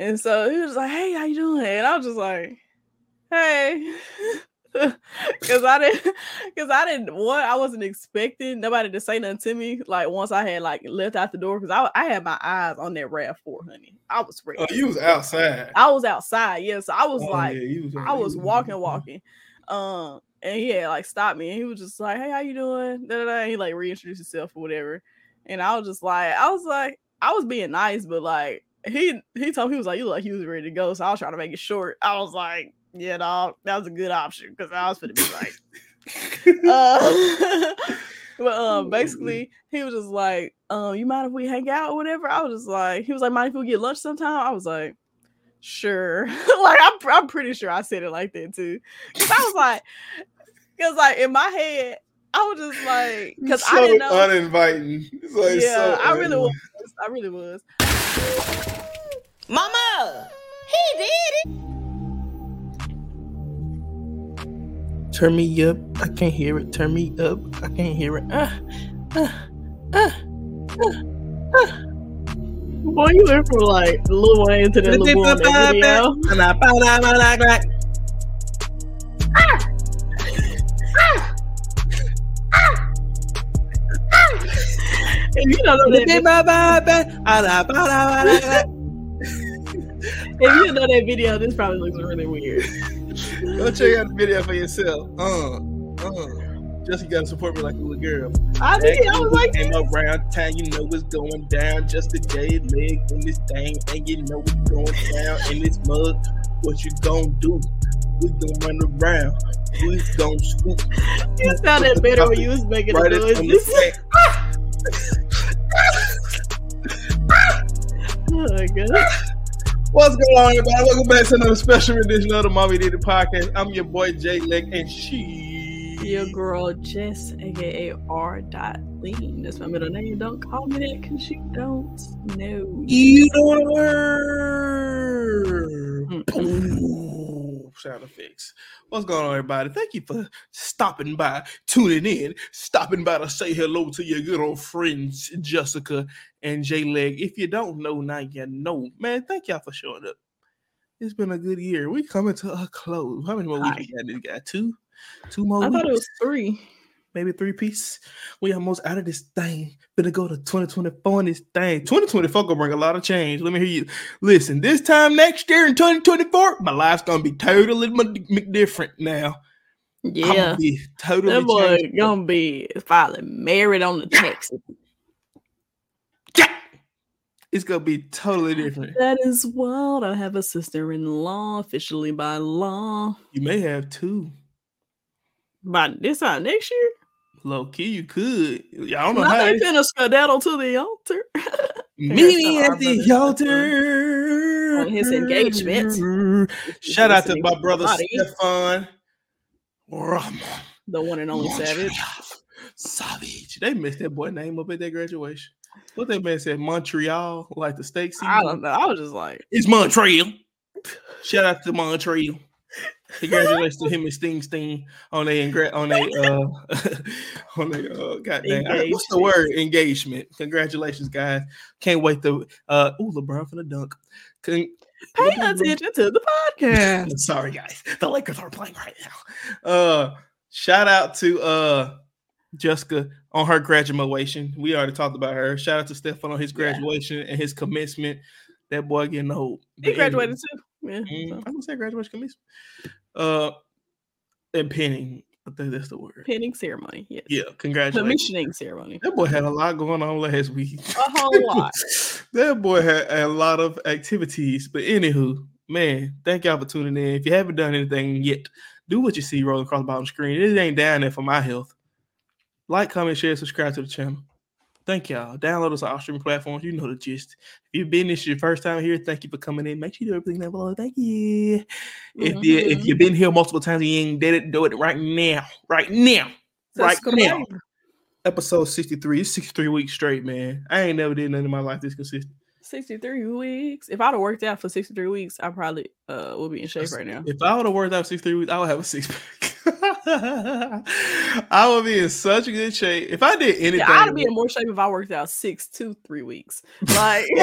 And so he was like, "Hey, how you doing?" And I was just like, "Hey." Cause I didn't, cause I didn't. What I wasn't expecting nobody to say nothing to me. Like once I had like left out the door, cause I I had my eyes on that RAV4, honey. I was ready. Oh, you was outside. I was outside. Yes, yeah, so I was Oh, like, yeah, was I was walking, walking. Um, and he had like stopped me, and he was just like, "Hey, how you doing?" Da, da, da. And he like reintroduced himself or whatever. And I was just like, I was like, I was being nice, but like he he told me he was like, you look like he was ready to go. So I was trying to make it short. I was like, yeah, dog, that was a good option because I was gonna be like, uh, but um, basically he was just like, um, you mind if we hang out or whatever? I was just like, he was like, mind if we get lunch sometime? I was like, sure. like I'm I'm pretty sure I said it like that too. Cause I was like, cause like in my head, I was just like, cause so I didn't know. uninviting. It's like yeah, so I really was. I really was. Mama, he did it. Turn me up. I can't hear it. Turn me up. I can't hear it. Ah, ah, ah, ah, ah. Boy, you went from like Lil Wayne to that Lil Boy in that video. If you know that, if you don't know that video, this probably looks really weird. Go check out the video for yourself. Uh, uh. Just you gotta support me like a little girl. I did. I was like, Came around town, you know what's going down. Just a J leg in this thing, and you know what's going down in this mug. What you gonna do? We gonna run around. We gonna scoop. you sounded better when you was making right the up my god. What's going on, everybody? Welcome back to another special edition of the Mama He Did It podcast. I'm your boy Jay Leg, and she. Your girl Jess, aka R. Dot Lean. That's my middle name. Don't call me that because you don't know. You don't heard. Sound effects. What's going on, everybody? Thank you for stopping by, tuning in, stopping by to say hello to your good old friends, Jessica and J Leg. If you don't know, now you know. Man, thank y'all for showing up. It's been a good year. We coming to a close. How many more weeks we got? This guy two, two more. I thought it was three. Maybe three piece. We almost out of this thing. Gonna go to 2024 in this thing. 2024 gonna bring a lot of change. Let me hear you. Listen, this time next year in 2024, my life's gonna be totally different now. I'm Yeah. gonna be totally That boy changed. gonna be finally married on the Texas. Yeah. It's gonna be totally different. That is wild. I have a sister-in-law officially by law. You may have two. By this time next year, Low key, you could. I don't know now how. they finna skedaddle to the altar. Meet me at the altar. On his engagement. Shout out to my brother. Stefan. Ramon. the one and only Savage. Savage. They messed that boy name up at their graduation. What that man said, Montreal, like the steak season. I don't know. I was just like, It's Montreal. Shout out to Montreal. Congratulations to him and Sting Sting on a ingra- on a uh on a uh goddamn what's the word engagement. Congratulations, guys. Can't wait to uh ooh LeBron for the dunk. Con- pay attention to the podcast. Sorry, guys. The Lakers are playing right now. Uh, shout out to uh Jessica on her graduation. We already talked about her. Shout out to Stefan on his Yeah. graduation and his commencement. That boy getting old. He graduated too. Yeah. Mm, so. I'm gonna say graduation commencement. Uh, and pinning. I think that's the word. Pinning ceremony. Yes. Yeah, congratulations. Commissioning ceremony. That boy had a lot going on last week. A whole lot. that boy had a lot of activities. But anywho, man, thank y'all for tuning in. If you haven't done anything yet, do what you see rolling across the bottom screen. It ain't down there for my health. Like, comment, share, subscribe to the channel. Thank y'all. Download us on all streaming platforms. You know the gist. If you've been this your first time here, thank you for coming in. Make sure you do everything that below. Thank you. If you if Mhm. you've been here multiple times and you ain't did it, do it right now. Right now. Right now. Episode 63. It's 63 weeks straight, man. I ain't never did nothing in my life this consistent. 63 weeks. If I'd have worked out for 63 weeks, I probably uh would be in shape right now. If I would have worked out 63 weeks, I would have a six pack. I would be in such a good shape. If I did anything, Yeah, I'd be in more shape if I worked out six to three weeks. Like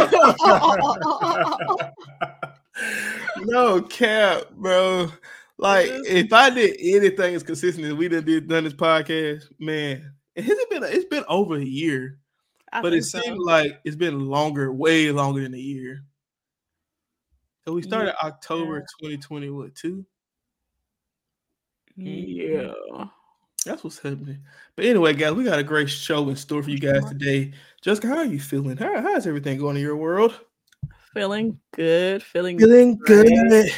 no cap, bro. Like if I did anything as consistent as we done did done this podcast, man, it hasn't been it's been over a year, I but it so. seemed like it's been longer, way longer than a year. So we started October 2020, what two? Mm-hmm. yeah. That's what's happening. But anyway, guys, we got a great show in store for you guys mm-hmm. today. Jessica, how are you feeling? How, how's everything going in your world? Feeling good. Feeling Feeling great. good,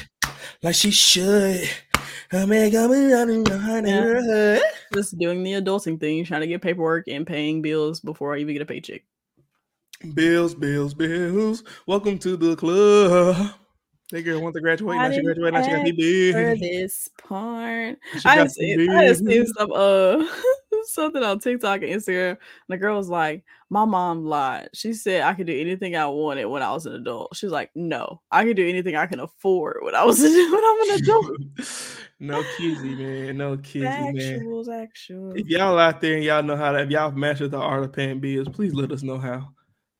like she should. I mean, coming out Yeah. Just doing the adulting thing, trying to get paperwork and paying bills before I even get a paycheck. Bills, bills, bills. Welcome to the club. Girl wants to graduate. I Now she graduated. Now she got the For this part, I some seen, I seen some uh something on TikTok and Instagram. And the girl was like, "My mom lied. She said I could do anything I wanted when I was an adult." She was like, "No, I could do anything I can afford when I was when I'm an adult." no kizzy, man. No kizzy, man. Actuals, actual. If y'all out there and y'all know how to, if y'all mastered the art of paying bills, please let us know how.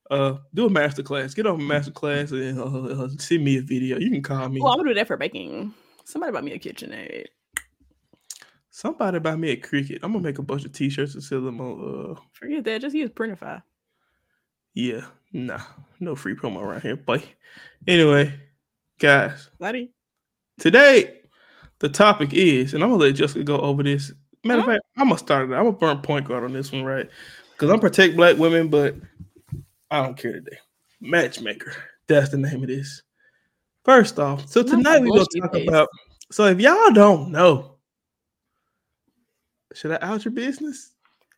Uh, do a master class. Get on a master class and uh, uh, send me a video. You can call me. Well, I'm gonna do that for baking. Somebody buy me a KitchenAid. Somebody buy me a Cricut. I'm gonna make a bunch of t-shirts and sell them on. Uh, Forget that. Just use Printify. yeah, nah, no free promo around here, boy. Anyway, guys, Buddy. today the topic is, and I'm gonna let Jessica go over this. Matter of Huh? fact, I'm gonna start it. I'm gonna burn point guard on this one, right? Because I'm protect black women, but I don't care today. Matchmaker. That's the name of this. First off, so tonight we gonna talk about. So if y'all don't know, should I out your business?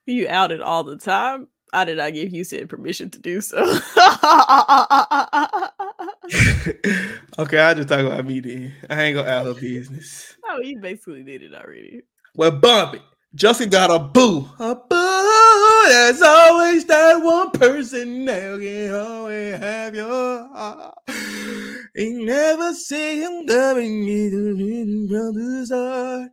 You outed all the time. I did not give you said permission to do so. okay, I'll just talk about me then. I ain't gonna out her business. oh, you basically did it already. Well, bump it. Justin got a boo. A boo. There's always that one person that can always have your heart. You never see him coming either from the start.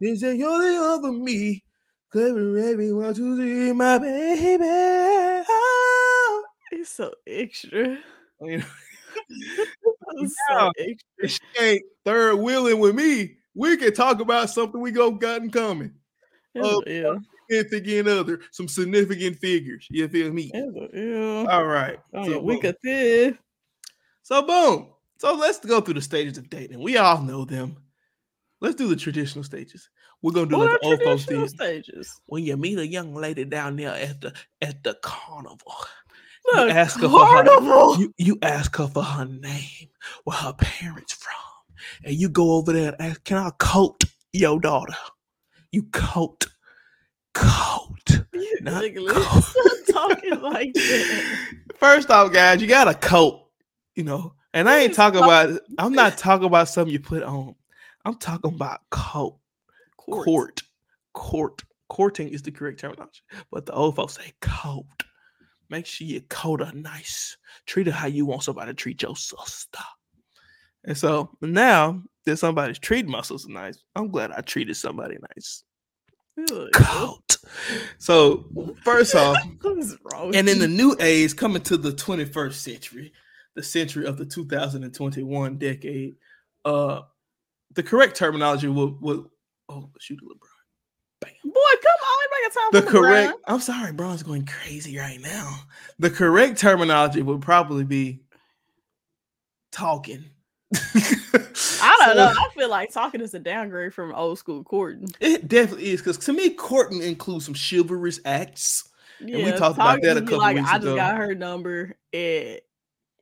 They say you're the one for me. Clever everyone to see my baby. Oh. It's so extra. I mean, It's so extra. she ain't third wheeling with me. We can talk about something we go got in common. Oh, yeah. Significant other, some significant figures. You feel me? Yeah. All right. Oh, So. We could this. so boom. So let's go through the stages of dating. We all know them. Let's do the traditional stages. We're gonna do What like the old folks did. stages? When you meet a young lady down there at the at the carnival, The you ask her her, carnival. you, you ask her for her name, where her parents from, and you go over there and ask, "Can I coat your daughter?" You coat, coat. Not coat. Talking like that. First off, guys, you got a coat, you know, and I ain't talking about. I'm not talking about something you put on. I'm talking about coat, Court. court, court. Courting is the correct terminology, but the old folks say coat. Make sure you coat her nice. Treat her how you want somebody to treat your sister. And so now that somebody's treating my sister nice, I'm glad I treated somebody nice. Coat. So first off, and in the new age, coming to the 21st century, the century of the 2021 decade, uh, the correct terminology will will oh shoot LeBron. Boy, come on, make a time The LeBron. correct, I'm sorry, Bron's going crazy right now. The correct terminology would probably be talking. I don't know. I feel like talking is a downgrade from old school courting. It definitely is because to me, courting includes some chivalrous acts. And we talked about that a couple like, weeks I just got her number and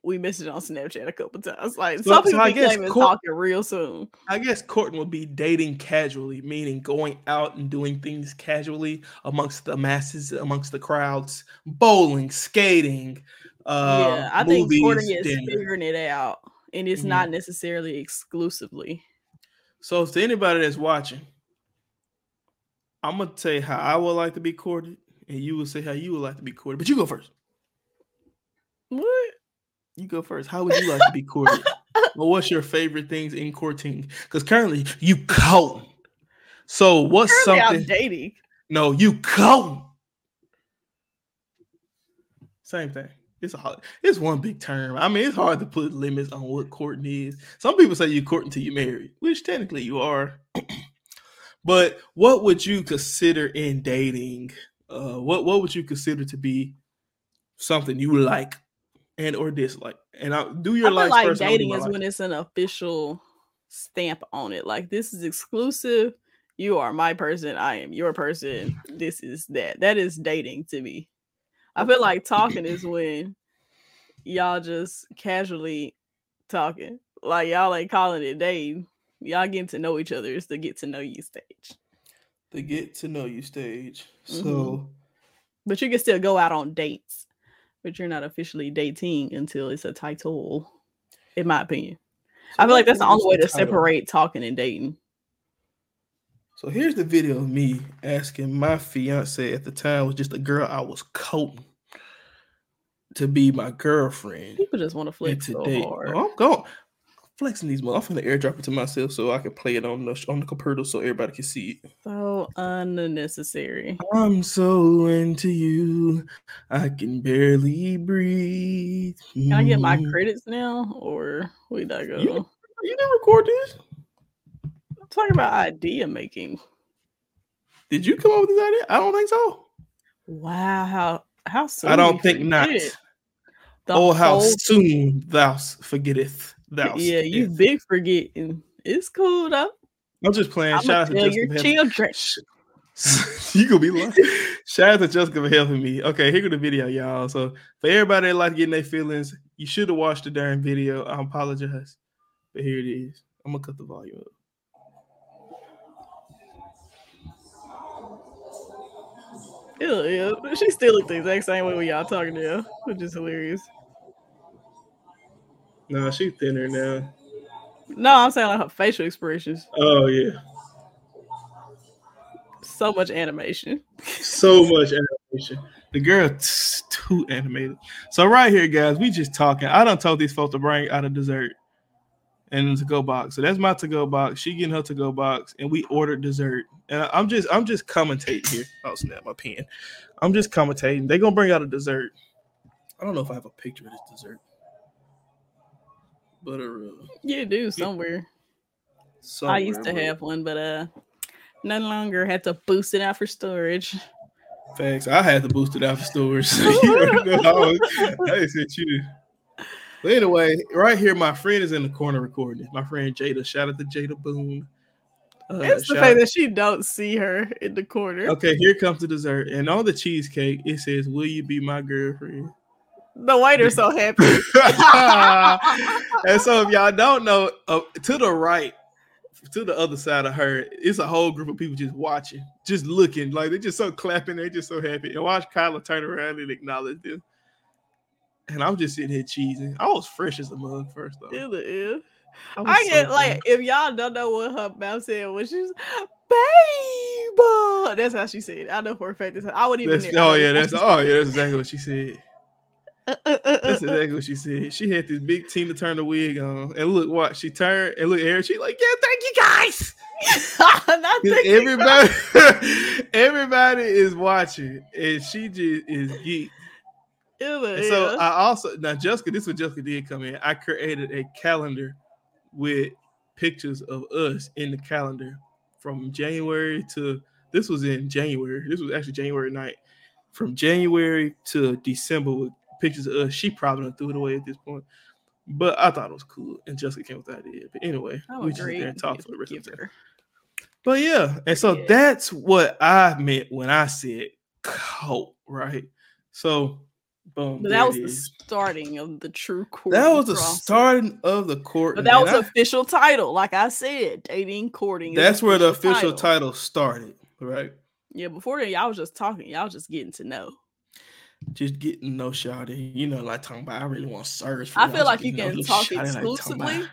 we messaged it on Snapchat a couple times. Like So- some so people I be guess court- talking real soon. I guess courting would be dating casually, meaning going out and doing things casually amongst the masses, amongst the crowds, bowling, skating. Uh, yeah, I think courting is dinner. figuring it out, and it's Mhm. not necessarily exclusively. So, to anybody that's watching, I'm gonna tell you how I would like to be courted, and you will say how you would like to be courted. But you go first. What? You go first. How would you like to be courted? well, what's your favorite things in courting? Because currently you court. So what's Currently, I'm something? dating. No, you court. Same thing. It's a hard, it's one big term. I mean, it's hard to put limits on what courting is. Some people say you're court until you married, which technically you are. but what would you consider in dating? Uh, what what would you consider to be something you like and or dislike? And I do your I life like first. and I'll do dating is life. when it's an official stamp on it. Like this is exclusive. You are my person. I am your person. This is that. That is dating to me. I feel like talking is when y'all just casually talking. Like y'all ain't calling it dating. Y'all getting to know each other. It's the get to know you stage. the get to know you stage. So Mhm. But you can still go out on dates. But you're not officially dating until it's a title, in my opinion. I feel like that's the only way to separate talking and dating. So here's the video of me asking my fiance at the time was just a girl I was coating to be my girlfriend People just want to and flex to so hard. Oh, I'm going flexing these. I'm finna airdrop it to myself so I can play it on the on the computer so everybody can see it. So unnecessary. I'm so into you, I can barely breathe. Can I get my Mm. credits now, or we not go? You- You didn't record this? Talking about idea making. Did you come up with this idea? I don't think so. Wow, how how soon I don't think not. The oh, how soon thou forgetteth thou. yeah, you forgetteth. big forgetting. It's cool though. I'm just playing. I'm Shout out to your children. You gonna be lying. Shout out to Jessica for helping me. Okay, here go the video, y'all. So for everybody that like getting their feelings, you should have watched the darn video. I apologize, but here it is. I'm gonna cut the volume up. Ew, ew. She still looked the exact same way when y'all talking to her, which is hilarious. No, she's thinner now. No, I'm saying like her facial expressions. Oh yeah, So much animation. so much animation. The girl too animated. So right here, guys, we just talking. I don't told these folks to bring out a dessert and to go box. So that's my to go box. She getting her to go box, and we ordered dessert. And I'm just I'm just commentating here. Oh snap, my pen. I'm just commentating. They gonna bring out a dessert. I don't know if I have a picture of this dessert, but uh, You do somewhere. I used to have one, but uh, no longer had to boost it out for storage. Thanks. I had to boost it out for storage. you know I I said you. But anyway, right here, my friend is in the corner recording. it. My friend Jada. Shout out to Jada Boone. Uh, It's the fact that she don't see her in the corner. okay, here comes the dessert. And on the cheesecake, it says, Will you be my girlfriend? The waiter's so happy. and so if y'all don't know, uh, to the right, to the other side of her, it's a whole group of people just watching, just looking, like they're just so clapping, they're just so happy. And watch Kyla turn around and acknowledge them. And I'm just sitting here cheesing. I was fresh as a mug first though. Ew, ew. was I so get like if y'all don't know what her mouth said when she's babe. That's how she said it. I know for a fact. That's how, I would even. That's, oh yeah, that's oh yeah, that's exactly what she said. That's That's exactly what she said. She had this big Tina Turner wig on, and look, what she turned and look, Eric, she like, yeah, thank you guys. Not 'Cause thinking- everybody, everybody is watching, and she just is geek. Ew, so. I also now Jessica, this is what Jessica did come in. I created a calendar with pictures of us in the calendar from January to this was in January. This was actually January 9th. From January to December with pictures of us. She probably done threw it away at this point. But I thought it was cool. And Jessica came with the idea. But anyway, we just there and talk for the rest of the time. But yeah, and so Yeah. that's what I meant when I said cult, right? So boom. But that was the starting of the true court. That was the starting of the court. But that was official title. Like I said, dating, courting. that's where the official title started, right? Yeah, before that, y'all was just talking. Y'all just getting to know. Just getting no shawty. You know, like talking about I really want to serve. I feel like you can talk exclusively,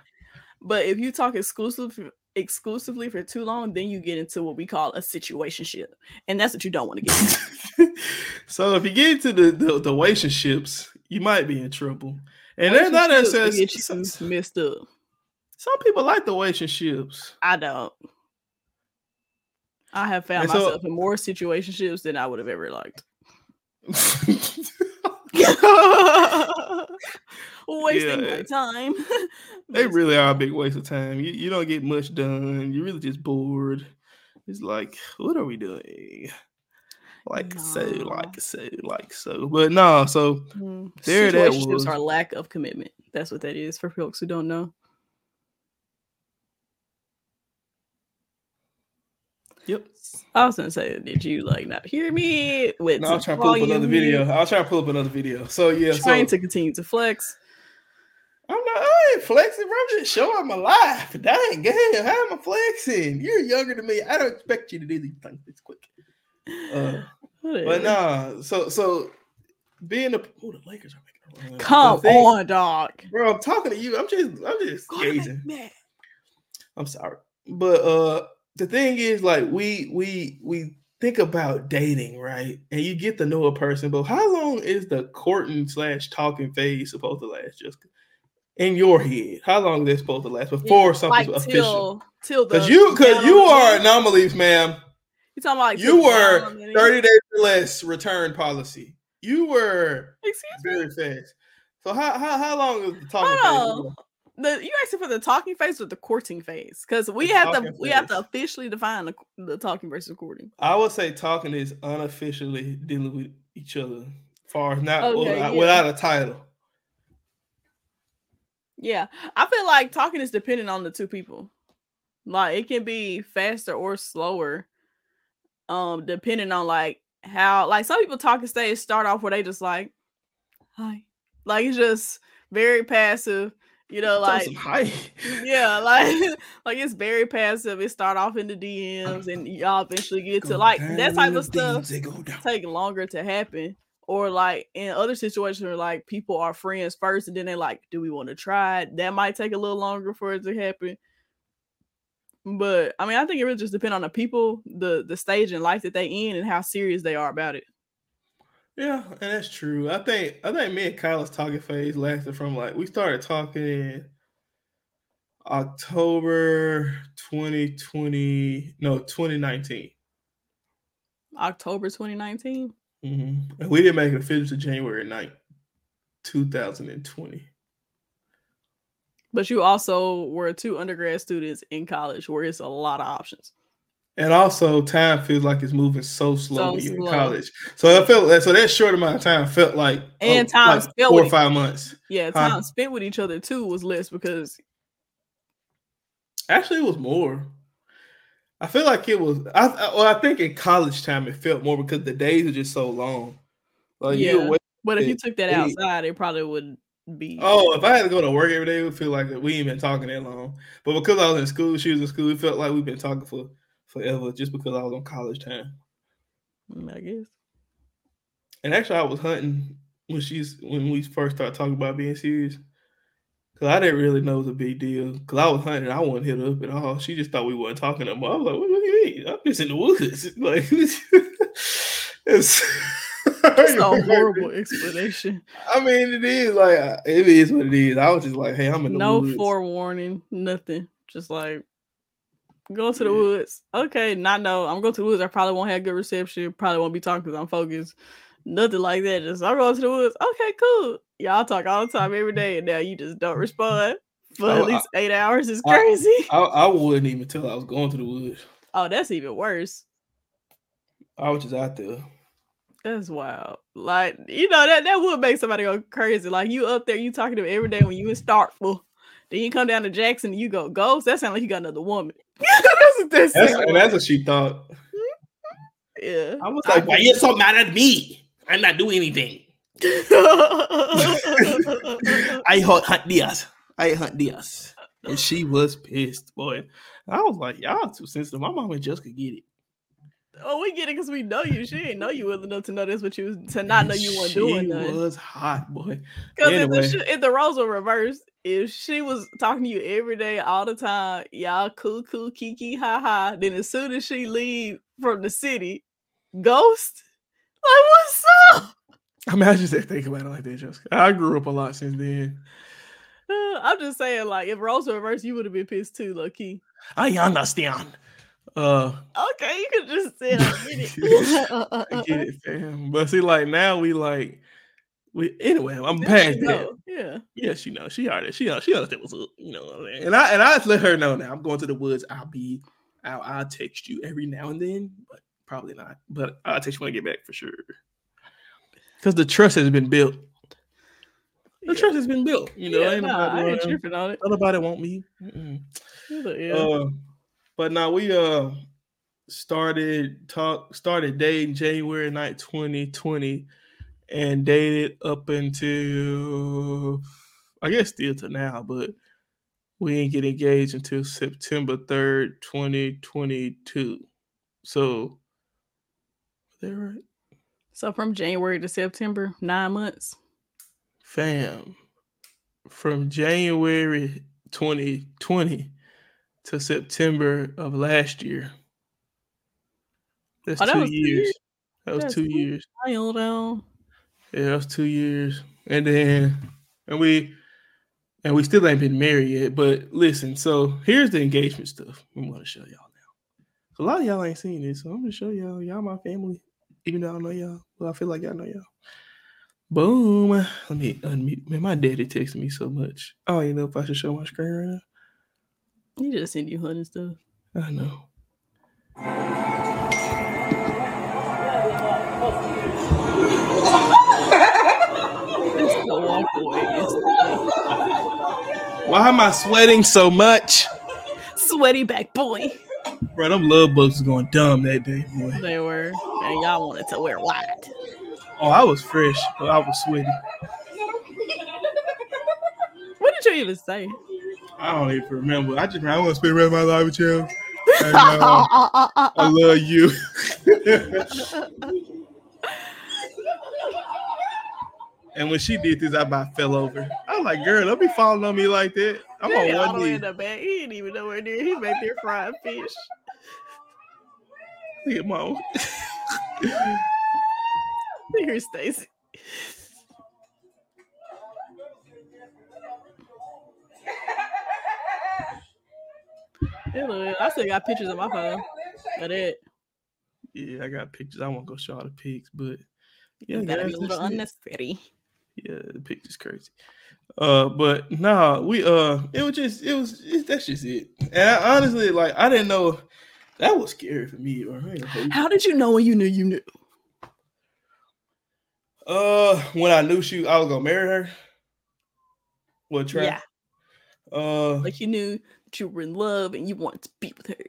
but if you talk exclusive exclusively for too long, then you get into what we call a situationship, and that's what you don't want to get. into. so if you get into the the, the relationships, you might be in trouble. And they're not Relationships will necessarily. get you Some, messed up. some people like the relationships. I don't. I have found And so- myself in more situationships than I would have ever liked. Wasting my time. They really are a big waste of time. You, you don't get much done. You're really just bored. It's like, what are we doing? Like so, like so, like so. But no, so Mm, There that was. are lack of commitment. That's what that is for folks who don't know. Yep. I was gonna say, did you like not hear me? With No, I was some trying to pull up another video. I was trying to pull up another video. So yeah, so Trying to continue to flex. I'm not I ain't flexing, bro. I'm just showing my life. Dang, damn, how am I flexing? You're younger than me. I don't expect you to do these things this quick. Uh, but nah, so so being a oh the Lakers are making. Come thing- on, dog. bro. I'm talking to you. I'm just I'm just gazing. I'm sorry, but uh, the thing is, like, we we we think about dating, right? And you get to know a person, but how long is the courting slash talking phase supposed to last, Jessica? In your head, how long is that supposed to last before something's Like official? till till Because you, because you are anomalies, ma'am. You talking about like You were down on the- 30 days or less return policy. You were Excuse me. very fast. So how how, how long is the talking Hold phase? The you asking for the talking phase or the courting phase? Because we The have to talking we have to officially define the, the talking versus courting. I would say talking is unofficially dealing with each other, far as not Okay, without, yeah. without a title. Yeah, I feel like talking is dependent on the two people. Like it can be faster or slower, um, depending on like how. Like some people talking stage start off where they just like, hi, like it's just very passive. You know, like yeah, like like it's very passive. It start off in the DMs, and y'all eventually get to like that type of stuff DMs, they go down. take longer to happen. Or like in other situations where like people are friends first and then they like, do we want to try it? That might take a little longer for it to happen. But I mean, I think it really just depends on the people, the the stage in life that they in, and how serious they are about it. Yeah, and that's true. I think I think me and Kyle's talking phase lasted from like we started talking in October 2020, no 2019. October 2019. hmm And we didn't make it official to January 9th, 2020. But you also were two undergrad students in college where it's a lot of options. And also, time feels like it's moving so slow So in college. So I felt so that short amount of time felt like oh, And oh, time like spent four or five months. Yeah, Huh. time spent with each other too was less because Actually, it was more. I feel like it was. I, I well, I think in college time it felt more because the days are just so long. Like Yeah. but if you took that outside, it probably would be Oh, if I had to go to work every day, it would feel like we ain't been talking that long. But because I was in school, she was in school, it felt like we've been talking for forever just because I was on college time. Mm, I guess. And actually, I was hunting when she's when we first started talking about being serious. Cause I didn't really know it was a big deal. Cause I was hunting, I wasn't hit up at all. She just thought we weren't talking no more. I was like, "What, do you mean? I'm just in the woods." Like, it's That's a horrible explanation. I mean, it is like it is what it is. I was just like, "Hey, I'm in the No woods." forewarning, nothing. Just like go to the Yeah. woods. Okay, not know. I'm going to the woods. I probably won't have good reception. Probably won't be talking because I'm focused. Nothing like that. Just I'm going to the woods. Okay, cool. Y'all talk all the time every day, and now you just don't respond for Oh, at I- least eight hours. Is crazy. I, I wouldn't even tell I was going to the woods. oh, that's even worse. I was just out there. That's wild. Like, you know, that, that would make somebody go crazy. Like you up there, you talking to them every day when you in Starkville. Then you come down to Jackson you go, Ghost. That sounds like you got another woman. that's what that That's, and that's what she thought. Yeah. I was like, "Why you so mad at me? I'm not doing anything." I hunt, hunt Diaz. I hunt Diaz. And she was pissed, boy. I was like, y'all too sensitive. My mom and Jessica get it. Oh, we get it because we know you. She ain't know you well enough to know this but you was to not know you weren't she doing nothing. was hot, boy. Because if, Anyway. the if the roles were reversed, if she was talking to you every day, all the time, y'all cool, cool, kiki, ha ha, then as soon as she leave from the city, ghost, like what's up? I mean, I just didn't think about it like that, Jessica. I grew up a lot since then. I'm just saying, like, if roles were reversed, you would have been pissed too, low key. I understand. Uh, Okay, you could just say I get it. I get it, fam. But see, like now we like We anyway, I'm past that. know. Yeah. Yeah, she knows. She already she knows, she understand what's up. You know what I'm saying? And I and I just let her know now. I'm going to the woods. I'll be I'll, I'll text you every now and then, but probably not. But I'll text you when I get back for sure. Because the trust has been built. The Yeah. trust has been built. You know, yeah, ain't nah, I ain't tripping on it. nobody want me. Mm-mm. Yeah. Uh, but now we uh started talk started dating January night 2020 and dated up until I guess still to now, but we didn't get engaged until September 3rd, 2022. So is that right? so from January to September, nine months. Fam. From January 2020 to September of last year. That's Oh, that two was two years. years? That was That's two years. I hold on. Yeah, that was two years. And then and we and we still ain't been married yet. But listen, so here's the engagement stuff. I'm gonna show y'all now. A lot of y'all ain't seen this, so I'm gonna show y'all. Y'all my family, even though I don't know y'all. Well, I feel like y'all know y'all. Boom. Let me unmute. Man, my daddy texted me so much. I don't even know if I should show my screen right He just send you honey stuff. I know. It's the walk away. Why am I sweating so much? Sweaty back boy. Bro, them love bugs was going dumb that day, boy. They were, and y'all wanted to wear white. Oh, I was fresh, but I was sweaty. What did you even say? I don't even remember. I just I want to spend the rest of my life with you. And, uh, I love you. and when she did this, I about fell over. I was like, girl, don't be falling on me like that. I'm He on one knee. in the back. He didn't even know where near. He back there frying fish. Look at mom. Here's Stacy. I still got pictures of my phone. Of that. Yeah, I got pictures. I won't go show all the pics, but yeah, That'd guys, be a little unnecessary. Yeah, the picture's crazy. Uh, but nah, we uh, it was just it was it, that's just it. And I, honestly, like I didn't know that was scary for me. Or I ain't gonna hold you. How did you know when you knew you knew? uh, when I knew she, I was gonna marry her. What try? Yeah. Uh, Like you knew that you were in love and you wanted to be with her.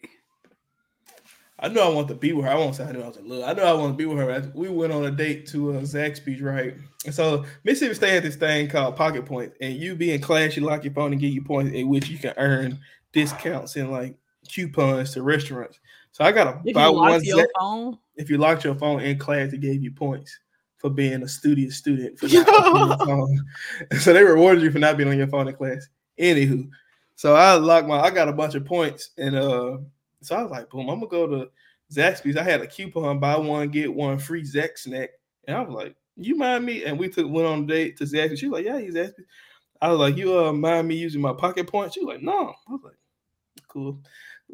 I knew I wanted to be with her. I won't say I knew I was in love. I knew I wanted to be with her. We went on a date to uh, Zaxby's, right? And so Mississippi State had this thing called Pocket Points, and you be in class, you lock your phone and get you points in which you can earn discounts and like coupons to restaurants. So I got to If buy you one. locked your phone, if you locked your phone in class, it gave you points for being a studious student. For not your phone. So they rewarded you for not being on your phone in class. Anywho, so I locked my. I got a bunch of points, and uh, so I was like, boom, I'm gonna go to Zaxby's. I had a coupon, buy one get one free Zax snack, and I was like, you mind me? And we took went on a date to Zaxby's. She was like, yeah, he's Zaxby's. I was like, you uh mind me using my pocket points? She was like, no. I was like, cool.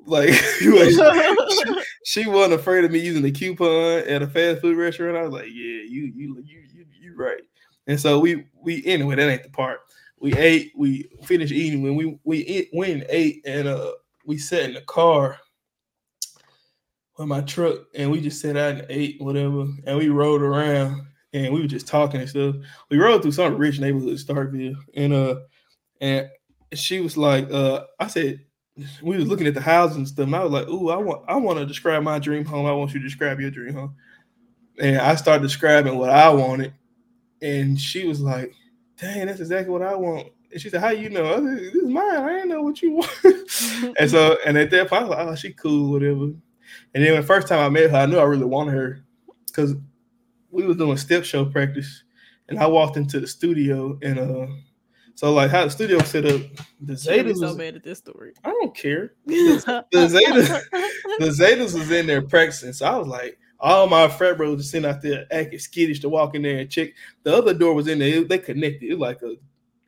Like, she, she wasn't afraid of me using the coupon at a fast food restaurant. I was like, yeah, you you you you you right. And so we we anyway, that ain't the part. We ate, we finished eating when we we eat, went and ate, and uh we sat in the car with my truck, and we just sat out and ate whatever, and we rode around, and we were just talking and stuff. We rode through some rich neighborhood, Starkville, and uh, and she was like, uh, I said, we was looking at the houses and stuff, and I was like, ooh, I want I want to describe my dream home. I want you to describe your dream home. And I started describing what I wanted, and she was like, dang, that's exactly what I want. And she said, How you know? I said, this is mine. I didn't know what you want. and so, and at that point, I was like, Oh, she cool, whatever. And then the first time I met her, I knew I really wanted her because we was doing step show practice, and I walked into the studio, and uh, so like how the studio set up, the Zetas so was, bad at this story. I don't care. The Zetas, the Zetas was in there practicing, so I was like, all my frat bros were sitting out there acting skittish to walk in there and check. The other door was in there; it- they connected. It was like a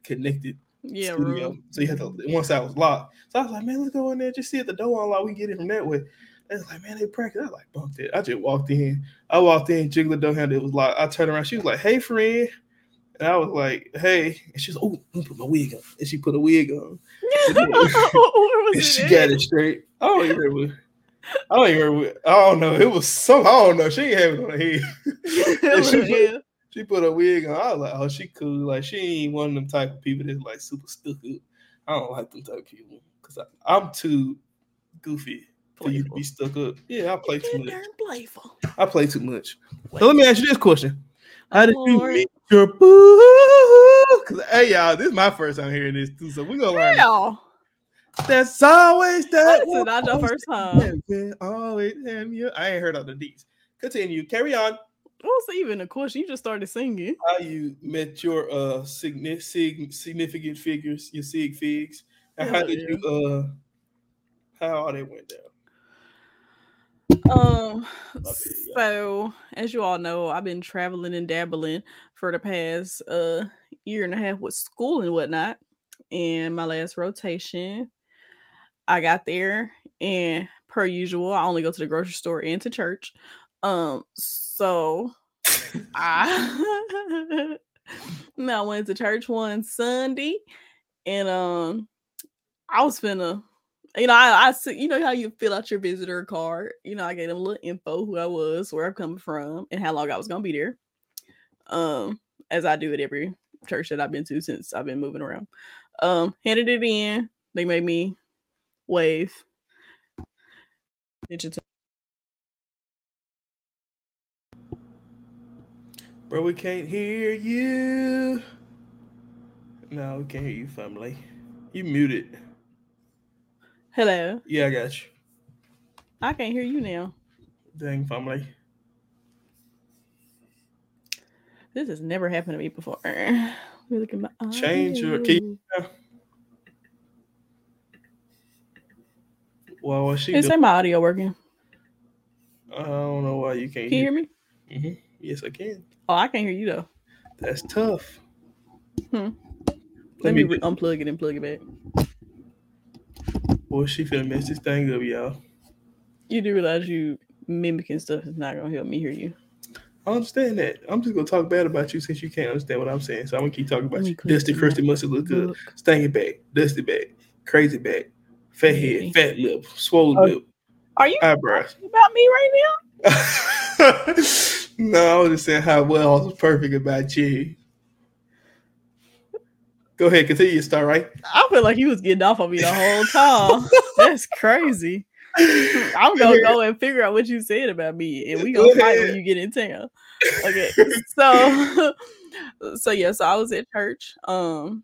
connected yeah, studio. So you had to once side was locked. So I was like, man, let's go in there, just see if the door unlocked. We can get in from that way. They was like, man, they practice. I like, bumped it. I just walked in. I walked in, jiggled the door handle. It was locked. I turned around. She was like, hey, friend. And I was like, hey. And she was, oh, let me put my wig on. And she put a wig on. And she got it straight. I don't remember. I don't even. I don't know. It was some, I don't know. She ain't have it on her head. She put- She put a wig on. I was like, oh, she cool. Like, she ain't one of them type of people that's like super stuck up. I don't like them type of people because I'm too goofy for you to be stuck up. Yeah, I play too much. playful. I play too much. So let me ask you this question: How did you meet your boo? Because hey, y'all, this is my first time hearing this too, so we're gonna learn. That's always that. is not your first time. Always have you. I ain't heard of the D's. Continue. Carry on. What's even a question? You just started singing. How you met your uh signi- sig- significant figures, your sig figs, and how did you uh how all that went down? Um, so as you all know, I've been traveling and dabbling for the past uh year and a half with school and whatnot. And my last rotation, I got there, and per usual, I only go to the grocery store and to church. Um, so I now went to church one Sunday, and um, I was finna you know, I, I you know how you fill out your visitor card. You know, I gave them a little info who I was, where I'm coming from, and how long I was gonna be there. Um, as I do at every church that I've been to since I've been moving around. Um, handed it in. They made me wave. To- Bro, we can't hear you. No, we can't hear you, family. You muted. Hello. Yeah, I got you. I can't hear you now. Dang, family. This has never happened to me before. Let me look at my eyes. Change your- can you- audio. Well, what she Is do? that my audio working? I don't know why you can't Can you hear hear. me? Mhm. Yes, I can. Oh, I can't hear you though. That's tough. Hmm. Let, Let, me, re- unplug it and plug it back. Boy, she finna mess this thing up, y'all. You do realize you mimicking stuff is not gonna help me hear you. I understand that. I'm just gonna talk bad about you since you can't understand what I'm saying. So I'm gonna keep talking about you. Dusty that must look good. Look. Stingy back, dusty back, crazy back, fat head, fat lip, swollen Oh. lip, Are you eyebrows. talking about me right now? no, I was just saying how well I was perfect about you. Go ahead, continue your story, right? I feel like you was getting off on me the whole time. That's crazy. I'm gonna go and figure out what you said about me, and we Go gonna fight when you get in town. Okay, so so yeah, so I was at church. Um,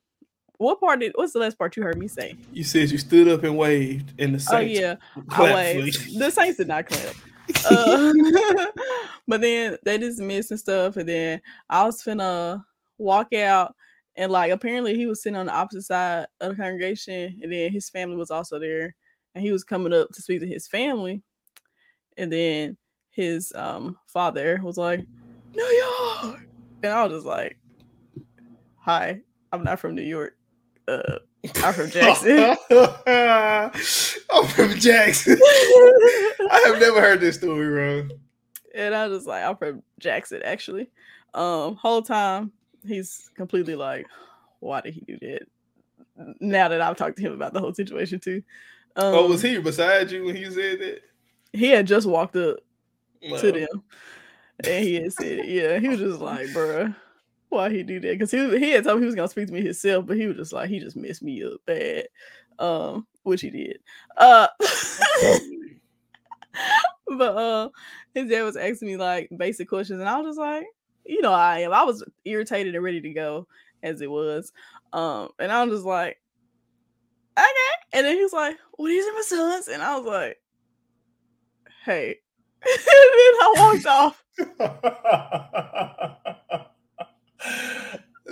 what part did? What's the last part you heard me say? You said you stood up and waved, and the Oh yeah, I waved. The Saints did not clap. Uh, but then they dismissed and stuff, and then I was finna walk out, and like apparently he was sitting on the opposite side of the congregation, and then his family was also there, and he was coming up to speak to his family, and then his um father was like, New York, and I was just like, Hi, I'm not from New York. Uh, I'm from Jackson. I'm from Jackson. I have never heard this story, bro. And I was like, I'm from Jackson, actually. Um, whole time he's completely like, why did he do that? Now that I've talked to him about the whole situation too. Um, oh, was he beside you when he said that? He had just walked up to them, and he had said, it. "Yeah." He was just like, "Bruh, why he do that?" Because he he had told me he was gonna speak to me himself, but he was just like, he just messed me up bad, um, which he did. Uh, but uh, his dad was asking me like basic questions, and I was just like, you know, I am. I was irritated and ready to go as it was, um, and I was just like, okay. And then he was like, "Well, these are my sons," and I was like, "Hey." and then I walked off.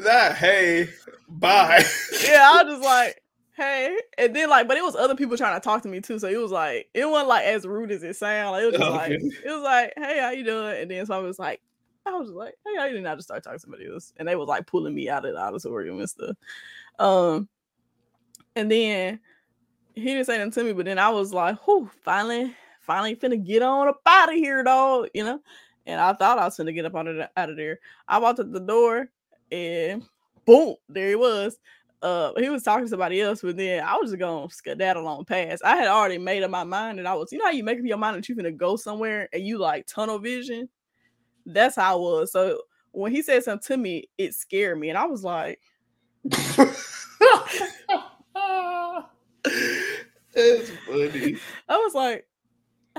that hey, bye. Yeah, I was just like, "Hey," and then like, but it was other people trying to talk to me too, so it was like, it wasn't like as rude as it sounded. Like, it was just like, it was like, "Hey, how you doing?" And then somebody was like, I was just like, "Hey, how you doing?" I just started talking to somebody else, and they was like pulling me out of the auditorium and stuff. Um, and then he didn't say nothing to me, but then I was like, "Whew, finally, finally finna get on up out of here, dog," you know. And I thought I was gonna get up out of the, out of there. I walked at the door, and boom, there he was. Uh, he was talking to somebody else, but then I was just gonna skedaddle on past. I had already made up my mind, and I was, you know, how you make up your mind that you're gonna go somewhere and you like tunnel vision. That's how I was. So when he said something to me, it scared me, and I was like, That's funny. I was like,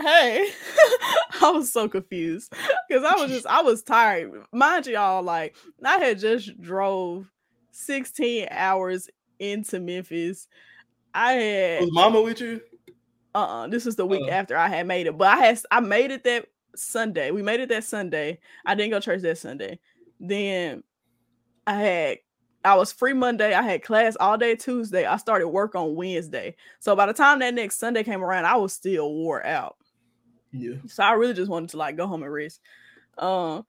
hey, I was so confused because I was just, I was tired. Mind you, all like, I had just drove 16 hours into Memphis. I had, Was Mama with you? uh, uh this was the week Oh. after I had made it, but I had, I made it that Sunday. We made it that Sunday. I didn't go to church that Sunday. Then I had I was free Monday. I had class all day Tuesday. I started work on Wednesday. So by the time that next Sunday came around, I was still wore out. Yeah. So I really just wanted to like go home and rest. Um,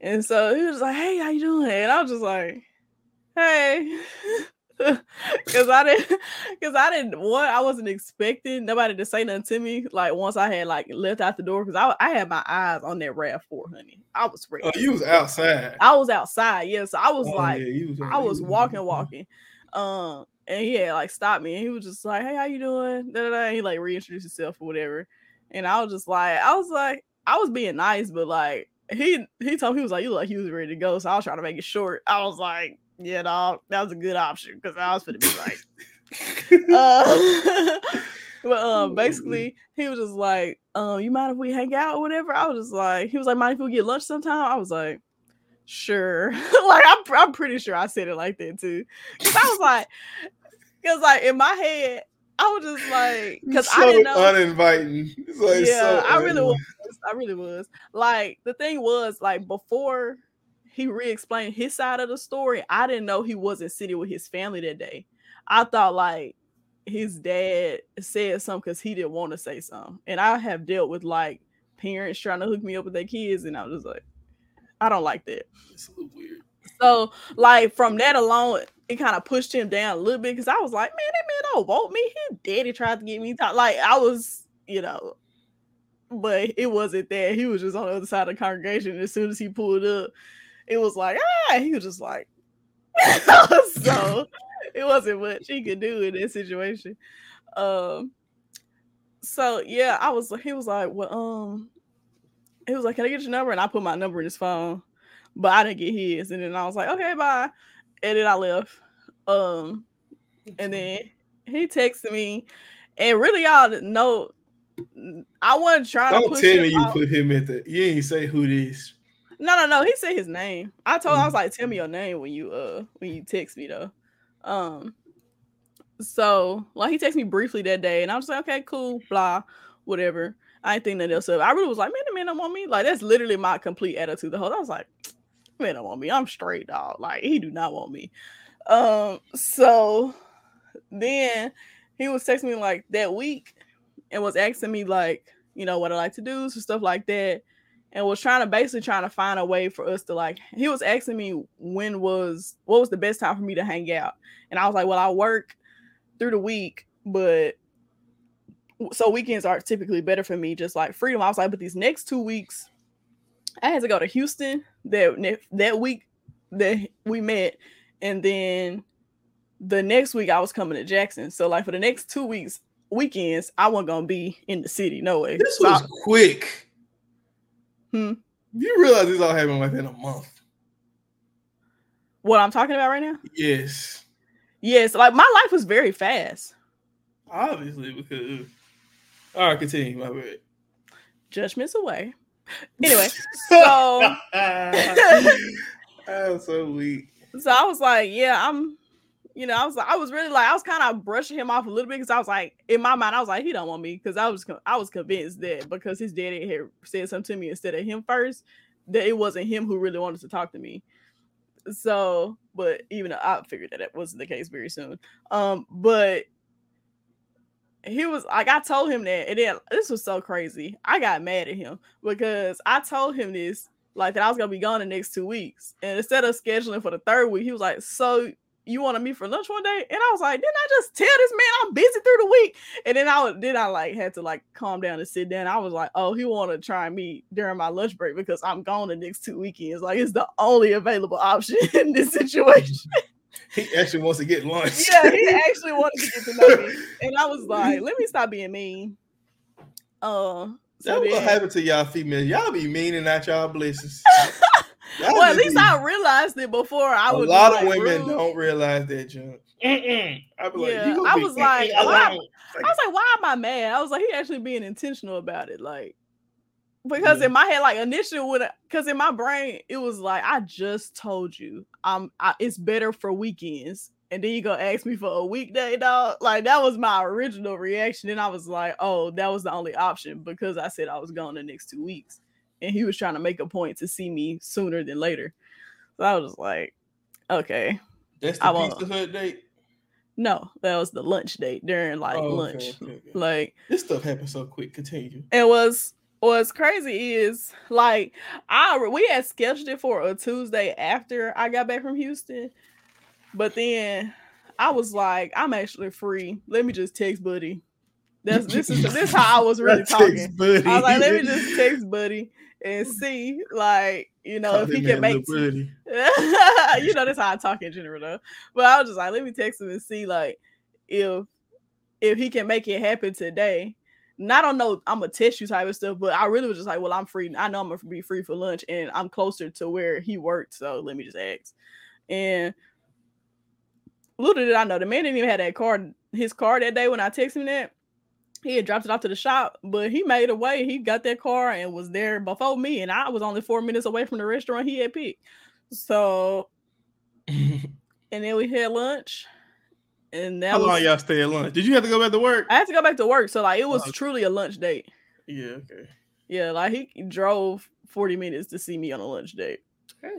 and so he was like, "Hey, how you doing?" And I was just like, "Hey," because I didn't, because I didn't. One, I wasn't expecting nobody to say nothing to me. Like once I had like left out the door, because I I had my eyes on that RAV4, honey. I was ready. Oh, you was outside. I was outside, yeah. So I was Oh, like, yeah, was, I was walking, walking. Um, and he had like stopped me and he was just like, Hey, how you doing? Da, da, da. And he like reintroduced himself or whatever. And I was just like, I was like, I was being nice, but like he he told me he was like, you look like he was ready to go. So I was trying to make it short. I was like, yeah, dog, that was a good option because I was gonna be like, uh, but um, basically, he was just like, um, you mind if we hang out or whatever? I was just like, he was like, mind if we get lunch sometime? I was like, sure. like, I'm, I'm pretty sure I said it like that too, because I was like, because like in my head, I was just like, because so I didn't know. uninviting. It's like yeah, so I really was. uninviting. I really was. Like the thing was, like before he re-explained his side of the story, I didn't know he wasn't sitting with his family that day. I thought like his dad said something because he didn't want to say something. And I have dealt with like parents trying to hook me up with their kids, and I was just like, I don't like that. It's a little weird. So, like from that alone, it kind of pushed him down a little bit because I was like, man, that man don't want me. His daddy tried to get me. Like I was, you know, but it wasn't that. He was just on the other side of the congregation. And as soon as he pulled up, it was like, ah, he was just like, so it wasn't much he could do in that situation. Um, so yeah, I was he was like, well, um, he was like, Can I get your number? And I put my number in his phone, but I didn't get his. And then I was like, Okay, bye. And then I left. Um, and then he texted me, and really, y'all didn't know. I wasn't trying to Don't tell me you out. put him at the. You ain't say who this. No, no, no. He said his name. I told him I was Mhm. like, tell me your name when you uh when you text me though. Um so like he texted me briefly that day and I was like, okay, cool, blah, whatever. I ain't think nothing else of it. I really was like, man, the man don't want me. Like that's literally my complete attitude. The whole I was like, man don't want me. I'm straight dog. Like he do not want me. Um so then he was texting me like that week and was asking me like, you know, what I like to do, so stuff like that and was trying to basically trying to find a way for us to like he was asking me when was what was the best time for me to hang out and i was like well i work through the week but so weekends are typically better for me just like freedom i was like but these next two weeks i had to go to houston that that week that we met and then the next week i was coming to jackson so like for the next two weeks weekends i wasn't gonna be in the city no way This So I- was quick. Hmm. You realize this all happened within a month? what i'm talking about right now Yes, Yes, like my life was very fast. obviously because. All right, continue. My bad. Judgments away. Anyway, so so weak. so I was like, yeah, I'm, you know, I was I was really like I was kind of brushing him off a little bit because I was like in my mind I was like he don't want me because I was I was convinced that because his daddy had said something to me instead of him first that it wasn't him who really wanted to talk to me. So, but even I figured that it wasn't the case very soon. Um, but he was like, I told him that, and then this was so crazy. I got mad at him because I told him this, like that I was gonna be gone the next two weeks, and instead of scheduling for the third week, he was like, "So you want to meet for lunch one day? And I was like, didn't I just tell this man I'm busy through the week? And then I then I like had to like calm down and sit down. I was like, oh, he want to try me during my lunch break because I'm gone the next two weekends. Like it's the only available option in this situation. He actually wants to get lunch. yeah, he actually wanted to get to know me. And I was like, let me stop being mean. Uh so That's what happened to y'all females. Y'all be mean and not y'all blessings. Y'all well, at least be- I realized it before I would. A lot of like, women rude. don't realize that junk. Mm-mm. I like, Yeah, I was like, why- I was like, why am I mad? I was like, he actually being intentional about it, like because Yeah. in my head, like initially, when because in my brain, it was like I just told you, um, I, it's better for weekends, and then you gonna ask me for a weekday, dog. Like that was my original reaction, and I was like, oh, that was the only option because I said I was gone the next two weeks, and he was trying to make a point to see me sooner than later. So I was just like, okay, That's I the won't. Pizza Hut date. no, that was the lunch date during like Oh, lunch, okay, okay. like. This stuff happened so quick. Continue. And what's what's crazy is like I we had scheduled it for a Tuesday after I got back from Houston, but then I was like, I'm actually free. Let me just text Buddy. That's this is this how I was really talking. Buddy. I was like, let me just text Buddy and see, like, you know, Call if he can make Buddy. you know that's how I talk in general though. But I was just like, let me text him and see like if if he can make it happen today. I don't know, I'm gonna test you type of stuff, but I really was just like, well, I'm free. I know I'm gonna be free for lunch, and I'm closer to where he worked, so let me just ask. And little did I know, the man didn't even have that card, his car that day when I texted him that. He had dropped it off to the shop, but he made a way. He got that car and was there before me, and I was only four minutes away from the restaurant he had picked. So, and then we had lunch, and that How was. long y'all stay at lunch? Did you have to go back to work? I had to go back to work, so like it was Oh. truly a lunch date. yeah, okay. Yeah, like he drove forty minutes to see me on a lunch date. Hey.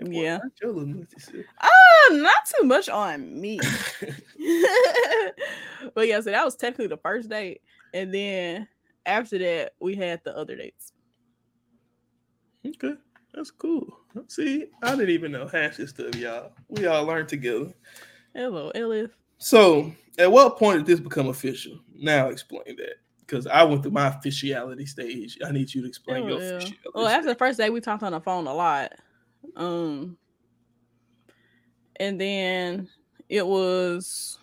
Yeah. burnt your little nutty self. Ah, not too much on me. but yeah, so that was technically the first date, and then after that we had the other dates. Okay, that's cool. See, I didn't even know half this stuff, y'all. We all learned together. Hello, Elif. So, at what point did this become official? Now, explain that because I went through my officiality stage. I need you to explain your Oh, yeah. officiality. Well, after the first day, we talked on the phone a lot. Um, and then it was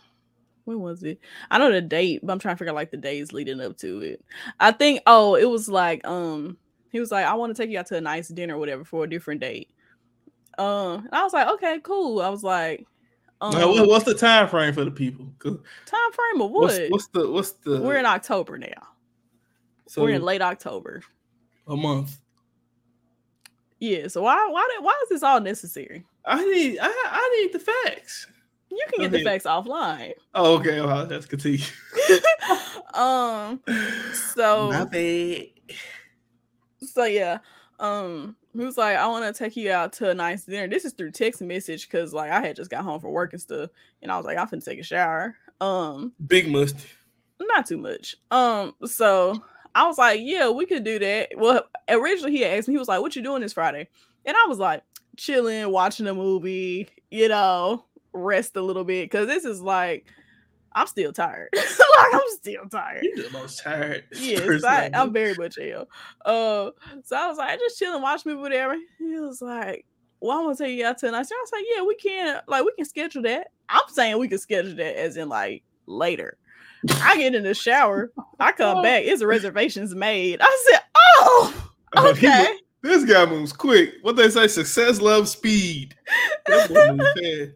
when was it? I know the date, but I'm trying to figure out like the days leading up to it. I think oh, it was like um, he was like, I want to take you out to a nice dinner, or whatever, for a different date. Um, and I was like, okay, cool. I was like, um, Now, what- what's the time frame for the people? time frame of what? What's, what's the what's the? We're in October now. so We're in late October. a month. Yeah. So why why did, why is this all necessary? I need I, I need the facts. You can Go get the facts offline. Oh, okay. Well, let's continue. um so My bad. so yeah um he was like i want to take you out to a nice dinner. This is through text message because like i had just got home from work and stuff and i was like i'm finna take a shower. Um Big musty. not too much. Um so i was like yeah we could do that. Well originally he asked me he was like what you doing this friday? And i was like chilling watching a movie you know rest a little bit. Because this is like i'm still tired like i'm still tired You're the most tired. Yes, I, I'm very much ill. Uh, so I was like, I just chilling, watch me, whatever. He was like, "Well, I'm gonna take you out tonight." So I was like, "Yeah, we can. Like, we can schedule that." I'm saying we can schedule that as in like later. I get in the shower, I come back, it's a reservations made. I said, "Oh, okay." this guy moves quick. What they say, success loves speed. That boy.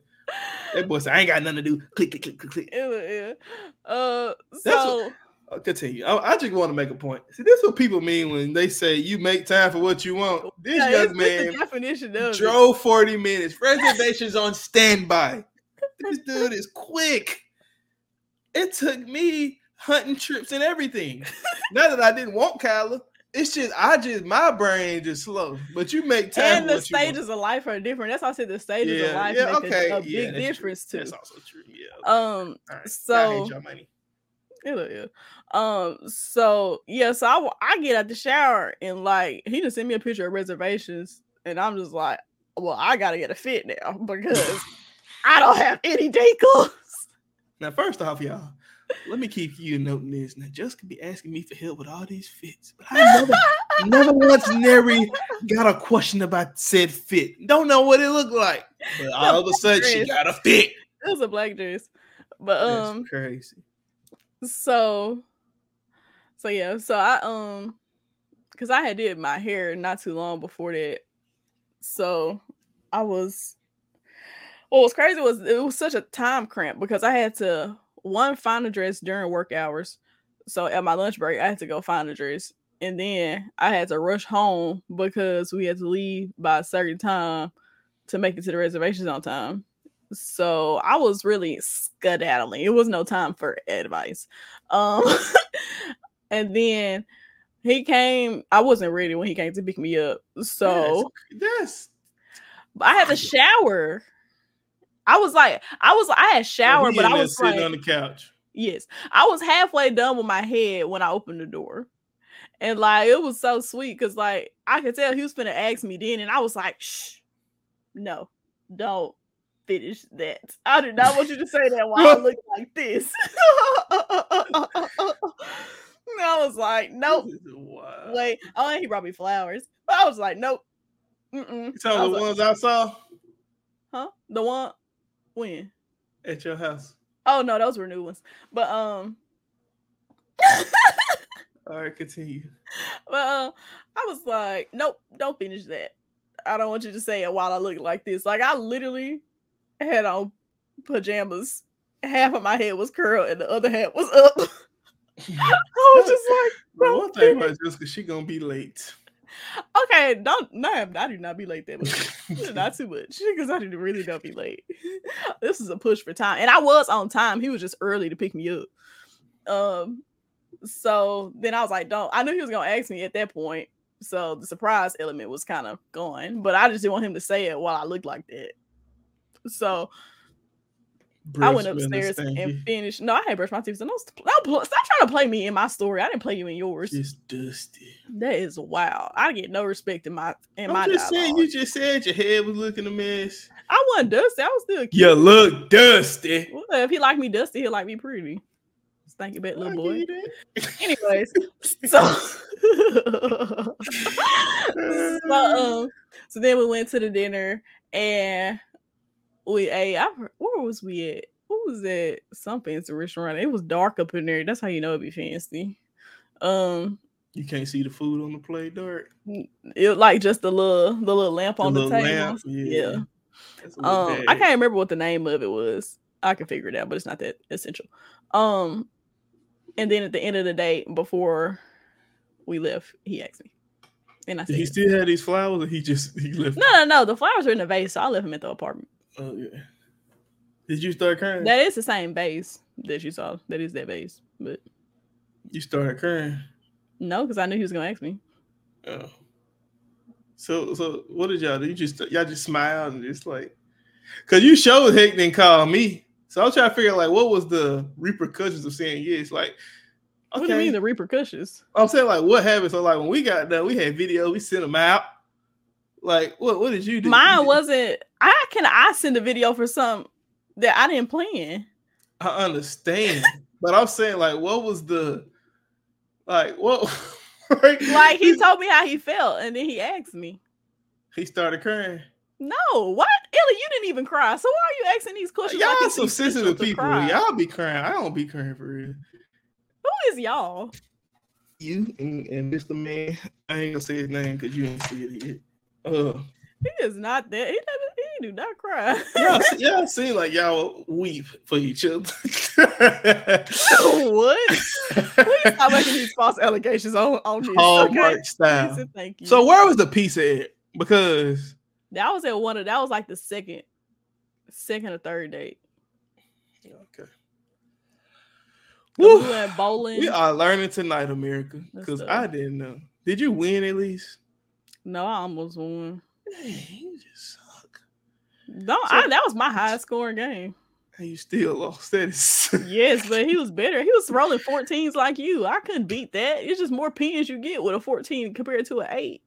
That boy said, I ain't got nothing to do. Click, click, click, click, click. Yeah, Uh, so I'll continue. I, I just want to make a point. See, this is what people mean when they say you make time for what you want. This yeah, young man definition of it. drove 40 minutes. Reservations on standby. This dude is quick. It took me hunting trips and everything. Not that I didn't want Kyla. It's just I just my brain just slow. But you make time and the what you want. stages of life are different. That's why I said the stages of life yeah, make a- okay, a, yeah, big that's true. difference too. That's also true. Yeah. Um, right. I so- y'all money. Yeah, yeah. Um. So yeah. So I, I get out the shower and like he just sent me a picture of reservations, and I'm just like, well, I gotta get a fit now because I don't have any clothes. Now, first off, y'all, let me keep you noting this. Now, Jessica be asking me for help with all these fits, but I never, never once never got a question about said fit. Don't know what it looked like, but all of a sudden she got a fit. It was a black dress. But That's um crazy. so so yeah, so I um because I had did my hair not too long before that. So I was what was crazy was it was such a time cramp because I had to one find a dress during work hours. So at my lunch break, I had to go find a dress. And then I had to rush home because we had to leave by a certain time to make it to the reservations on time. So I was really skedaddling. It was no time for advice. Um and then he came, I wasn't ready when he came to pick me up. So Yes. I had to shower. I was like, I was I had shower, He but I was sitting like, on the couch. yes, I was halfway done with my head when I opened the door. And like it was so sweet because like I could tell he was gonna ask me then, and I was like, shh, no, don't finish that. I did not want you to say that while I look like this. and I was like, nope, wait. Oh, and he brought me flowers, but I was like, nope. Mm-mm. You I the like, ones I saw huh? The one when? at your house. Oh no, those were new ones. But um All right, continue. but uh, I was like, nope, don't finish that. I don't want you to say it while I look like this. Like I literally had on pajamas. Half of my head was curled and the other half was up. I was just like, one thing about Jessica, she gonna be late. Okay, don't no, I do not be late that much. not too much because I didn't really don't be late. this is a push for time, and I was on time. He was just early to pick me up. Um, so then I was like, "Don't." I knew he was gonna ask me at that point, so the surprise element was kind of gone. But I just didn't want him to say it while I looked like that. So I went upstairs and finished. No, I had brushed my teeth. So no, don't stop trying to play me in my story. I didn't play you in yours. It's dusty. That is wild. I get no respect in my in I'm my just saying, you just said your head was looking a mess. I wasn't dusty. I was still cute. You look dusty. Well, if he like me dusty, he'll like me pretty. Thank you, bet little boy. Anyways, so so um, so then we went to the dinner and we ate. I, where was we at? What was that? Some fancy restaurant. It was dark up in there. That's how you know it'd be fancy. Um, You can't see the food on the plate, dark. it like just the little the little lamp on the, table. lamp, yeah. Little Um, I can't remember what the name of it was. I can figure it out, but it's not that essential. Um, and then at the end of the day, before we left, he asked me, and I said, he still had these flowers, or he just he left? "No, no, no. The flowers are in the vase, so I left him at the apartment. Oh yeah. Did you start crying? That is the same vase that you saw. That is that vase, but you started crying. no, because I knew he was gonna ask me. Oh. So so what did y'all do? You just y'all just smiled and just like, cause you showed heck didn't call me. So I was trying to figure out like what was the repercussions of saying yes. Like, What do you mean the repercussions? I'm saying like what happened. So like when we got done, we had video. We sent them out. Like what? What did you do? Mine wasn't. I can I send a video for something that I didn't plan. I understand, but I'm saying like what was the like what? like, Like he told me how he felt, and then he asked me. he started crying. No, what? Illy, you didn't even cry. So why are you asking these questions? Y'all like some essential sensitive people. cry? Y'all be crying. I don't be crying for real. Who is y'all? You and, and Mr. Man, I ain't gonna say his name because you ain't see it yet. Uh, He is not that. He doesn't. He do not cry. y'all, se- y'all seem like y'all weep for each other. what? Please stop making these false allegations on on this. Hallmark okay? style. Thank you. So where was the pizza at? Because that was at one of that was like the second, second or third date. Okay. We went bowling. we are learning tonight, America. Because. I didn't know. Did you win at least? No, I almost won. You just suck. No, So- I, that was my highest scoring game. And you still lost. That is. Yes, but he was better. He was rolling 14s like you. I couldn't beat that. It's just more pins you get with a 14 compared to an 8.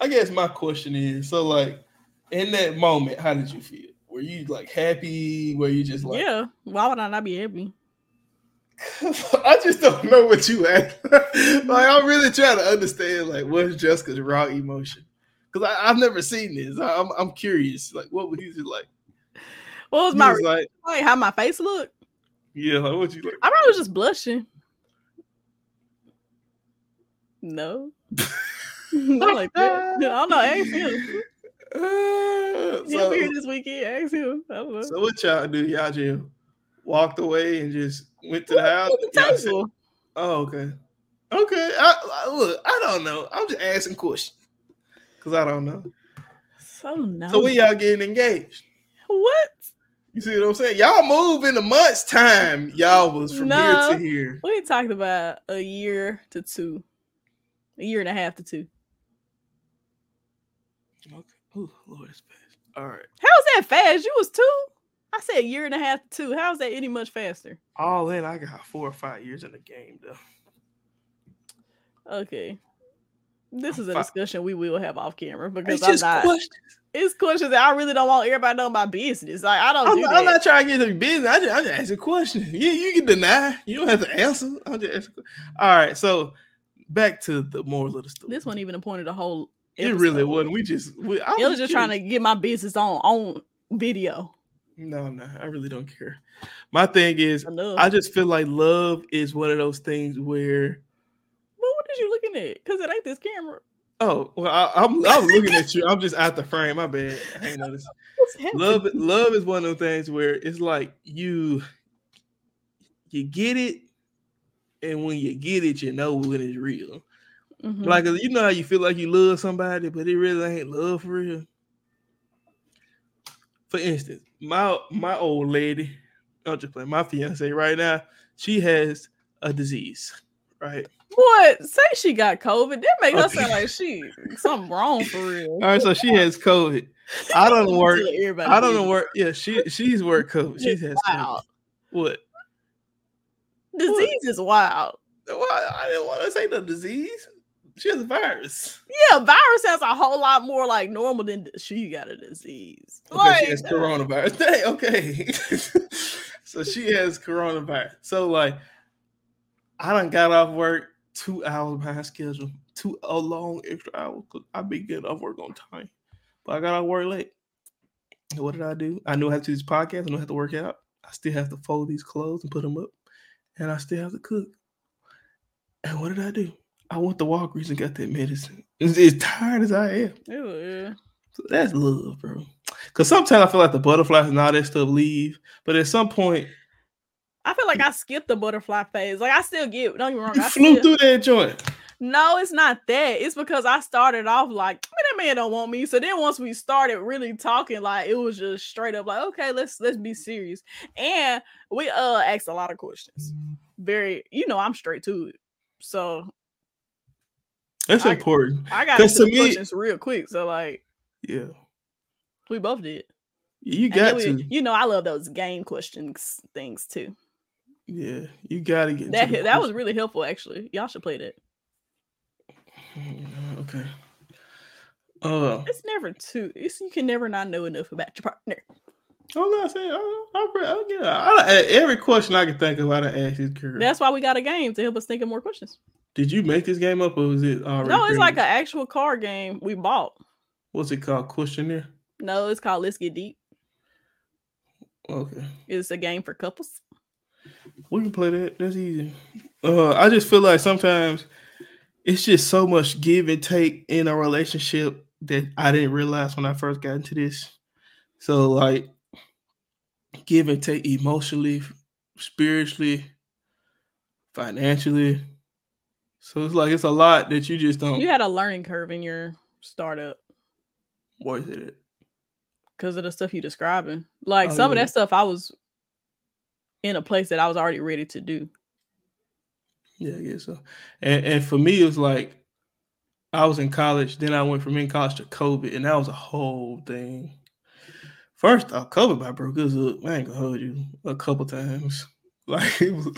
I guess my question is so like in that moment, how did you feel? were you like happy? Were you just like yeah. Why would I not be happy? I just don't know what you act. like I'm really trying to understand like what's Jessica's raw emotion. Because I've never seen this. I, I'm I'm curious. Like what was he just like? What was He my was like, like how my face looked? yeah, like what you like? I probably was just blushing. No. Not like that. I don't know. Ask him. Uh, He'll be here this weekend. Ask him. I don't know. so what y'all do? Y'all just walked away and just went to the house. the said- oh, okay. Okay. I, I, look, I don't know. I'm just asking questions. Cause I don't know. So no. So when y'all getting engaged? what? You see what I'm saying? Y'all move in a month's time. Y'all was from No. here to here. We talked about a year to two, a year and a half to two. Okay. Oh Lord, it's fast. All right. How's that fast? You was two. I said a year and a half to two. How's that any much faster? All in, I got four or five years in the game though. Okay. This is a discussion we will have off camera because It's I'm just not. questions. It's questions that I really don't want everybody knowing my business. Like I don't I'm, do not-. I'm not trying to get into business. I just, I just asking questions. Yeah, you can deny. You don't have to answer. I'm just asking. All right. So back to the moral of the story. this wasn't even the point of the whole. It really wasn't. We just. We, I It was just trying to get my business on on video. No, no, I really don't care. My thing is, Enough. I just feel like love is one of those things where Well, are you looking at? Because it ain't this camera. Oh well, I, I'm I'm looking at you. I'm just out the frame. My bad. I ain't noticed. What's happening? Love love is one of those things where it's like you you get it, and when you get it, you know when it's real. Mhm. Like you know how you feel like you love somebody, but it really ain't love for real. For instance, my my old lady, I'll just play my fiance right now. She has a disease, right? what? Say she got COVID. That make her Okay. sound like she something wrong for real. All right, so she has COVID. I don't work. I don't know where. Yeah, she she's work COVID. She has wild. COVID. What? Disease is wild. Why? I didn't want to say the disease. She has a virus. Yeah, virus has a whole lot more like normal than she got a disease. Okay, Like, she has uh, coronavirus. Dang, okay. so she has coronavirus. So like, I done got off work two hours behind schedule, two a long extra hour because I be getting off work on time, but I got off work late. And what did I do? I knew I had to do this podcast. I knew I had to work out. I still have to fold these clothes and put them up, and I still have to cook. And what did I do? I went to Walgreens and got that medicine. As, as tired as I am, yeah. so that's love, bro. Because sometimes I feel like the butterflies and all that stuff leave, but at some point I feel like I skipped the butterfly phase. Like I still get. Don't get me wrong. you I flew still- through that joint. No, it's not that. It's because I started off like, man, that man don't want me. So then once we started really talking, like it was just straight up like, okay, let's let's be serious. And we uh asked a lot of questions. Very, you know, I'm straight to it. So That's I- important. I got to me- questions real quick. So like Yeah, we both did. you got we- to. you know, I love those game questions things too. Yeah, you got to get. That that was really helpful actually. Y'all should play that. Mm, okay. Uh, It's never too. It's you can never not know enough about your partner. I'm not saying. I, I, I, yeah, I, every question I can think of, I asked this girl. That's why we got a game to help us think of more questions. Did you make this game up or was it already? No, it's like an actual card game we bought. What's it called? Questionnaire. No, it's called Let's Get Deep. Okay. It's a game for couples. We can play that. That's easy. Uh, I just feel like sometimes it's just so much give and take in a relationship that I didn't realize when I first got into this. So like give and take emotionally, spiritually, financially. So it's like it's a lot that you just don't You had a learning curve in your startup what is it? because of the stuff you're describing. Like Oh, some of that stuff I was in a place that I was already ready to do. Yeah, I guess so. And and for me, it was like I was in college, then I went from in college to COVID, and that was a whole thing. First off, COVID I broke us up. I ain't gonna hold you a couple times. Like it was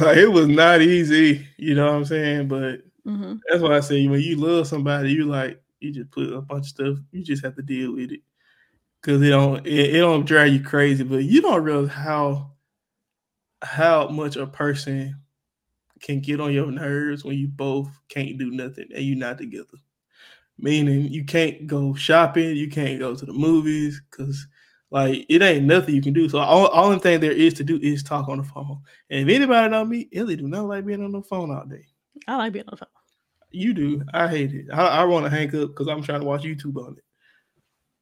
like it was not easy, you know what I'm saying? But hmm that's why I say when you love somebody, you like you just put a bunch of stuff, you just have to deal with it. because it don't it, it don't drive you crazy, but you don't realize how how much a person can get on your nerves when you both can't do nothing and you're not together. Meaning you can't go shopping, you can't go to the movies because like it ain't nothing you can do. So all all the thing there is to do is talk on the phone. And if anybody know me, Ellie do not like being on the phone all day. I like being on the phone. You do. I hate it. I, I want to hang up because I'm trying to watch YouTube on it.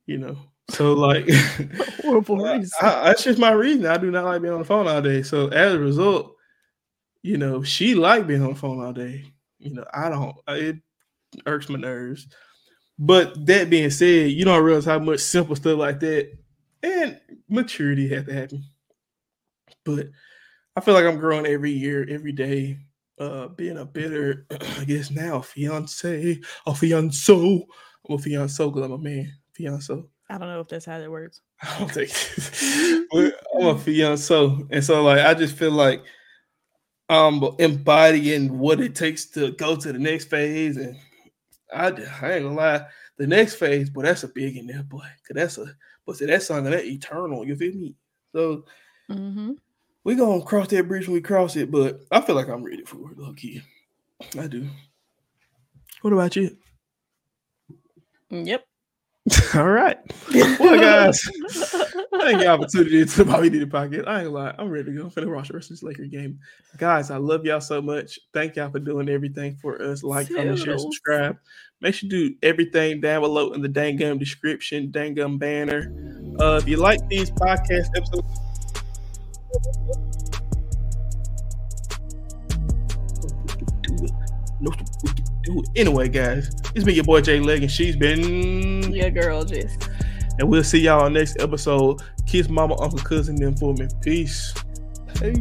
You know. So like Horrible I- reason. I- that's just my reason. I do not like being on the phone all day. So as a result, you know, she like being on the phone all day. You know, I don't. Uh, it irks my nerves. But that being said, you don't realize how much simple stuff like that and maturity had to happen. But I feel like I'm growing every year, every day, uh, being a better, I guess now, fiance, a fianso. I'm a fianso because I'm a man. Fianso. I don't know if that's how that works. I don't think I'm a fianso. And so like I just feel like I'm embodying what it takes to go to the next phase. And I, I ain't gonna lie, the next phase, but that's a big in there, boy. Cause that's a but see that's something that eternal, you feel me? So Mm-hmm. we gonna cross that bridge when we cross it, but I feel like I'm ready for it, low key. I do. What about you? Yep. All right. Well, guys, thank you opportunity to the Mama He Did It podcast. I ain't gonna lie, I'm ready to go for the watch the rest of this Laker game. Guys, I love y'all so much. Thank y'all for doing everything for us. Like, comment, share, subscribe. Make sure you do everything down below in the dangum description, dangum banner. Uh, if you like these podcast episodes, do it. We can do it. Anyway, guys, it's been your boy Jay Leg, and she's been Yeah, girl, just. and we'll see y'all on next episode. Kiss mama, uncle, cousin, them for me. Peace. Hey.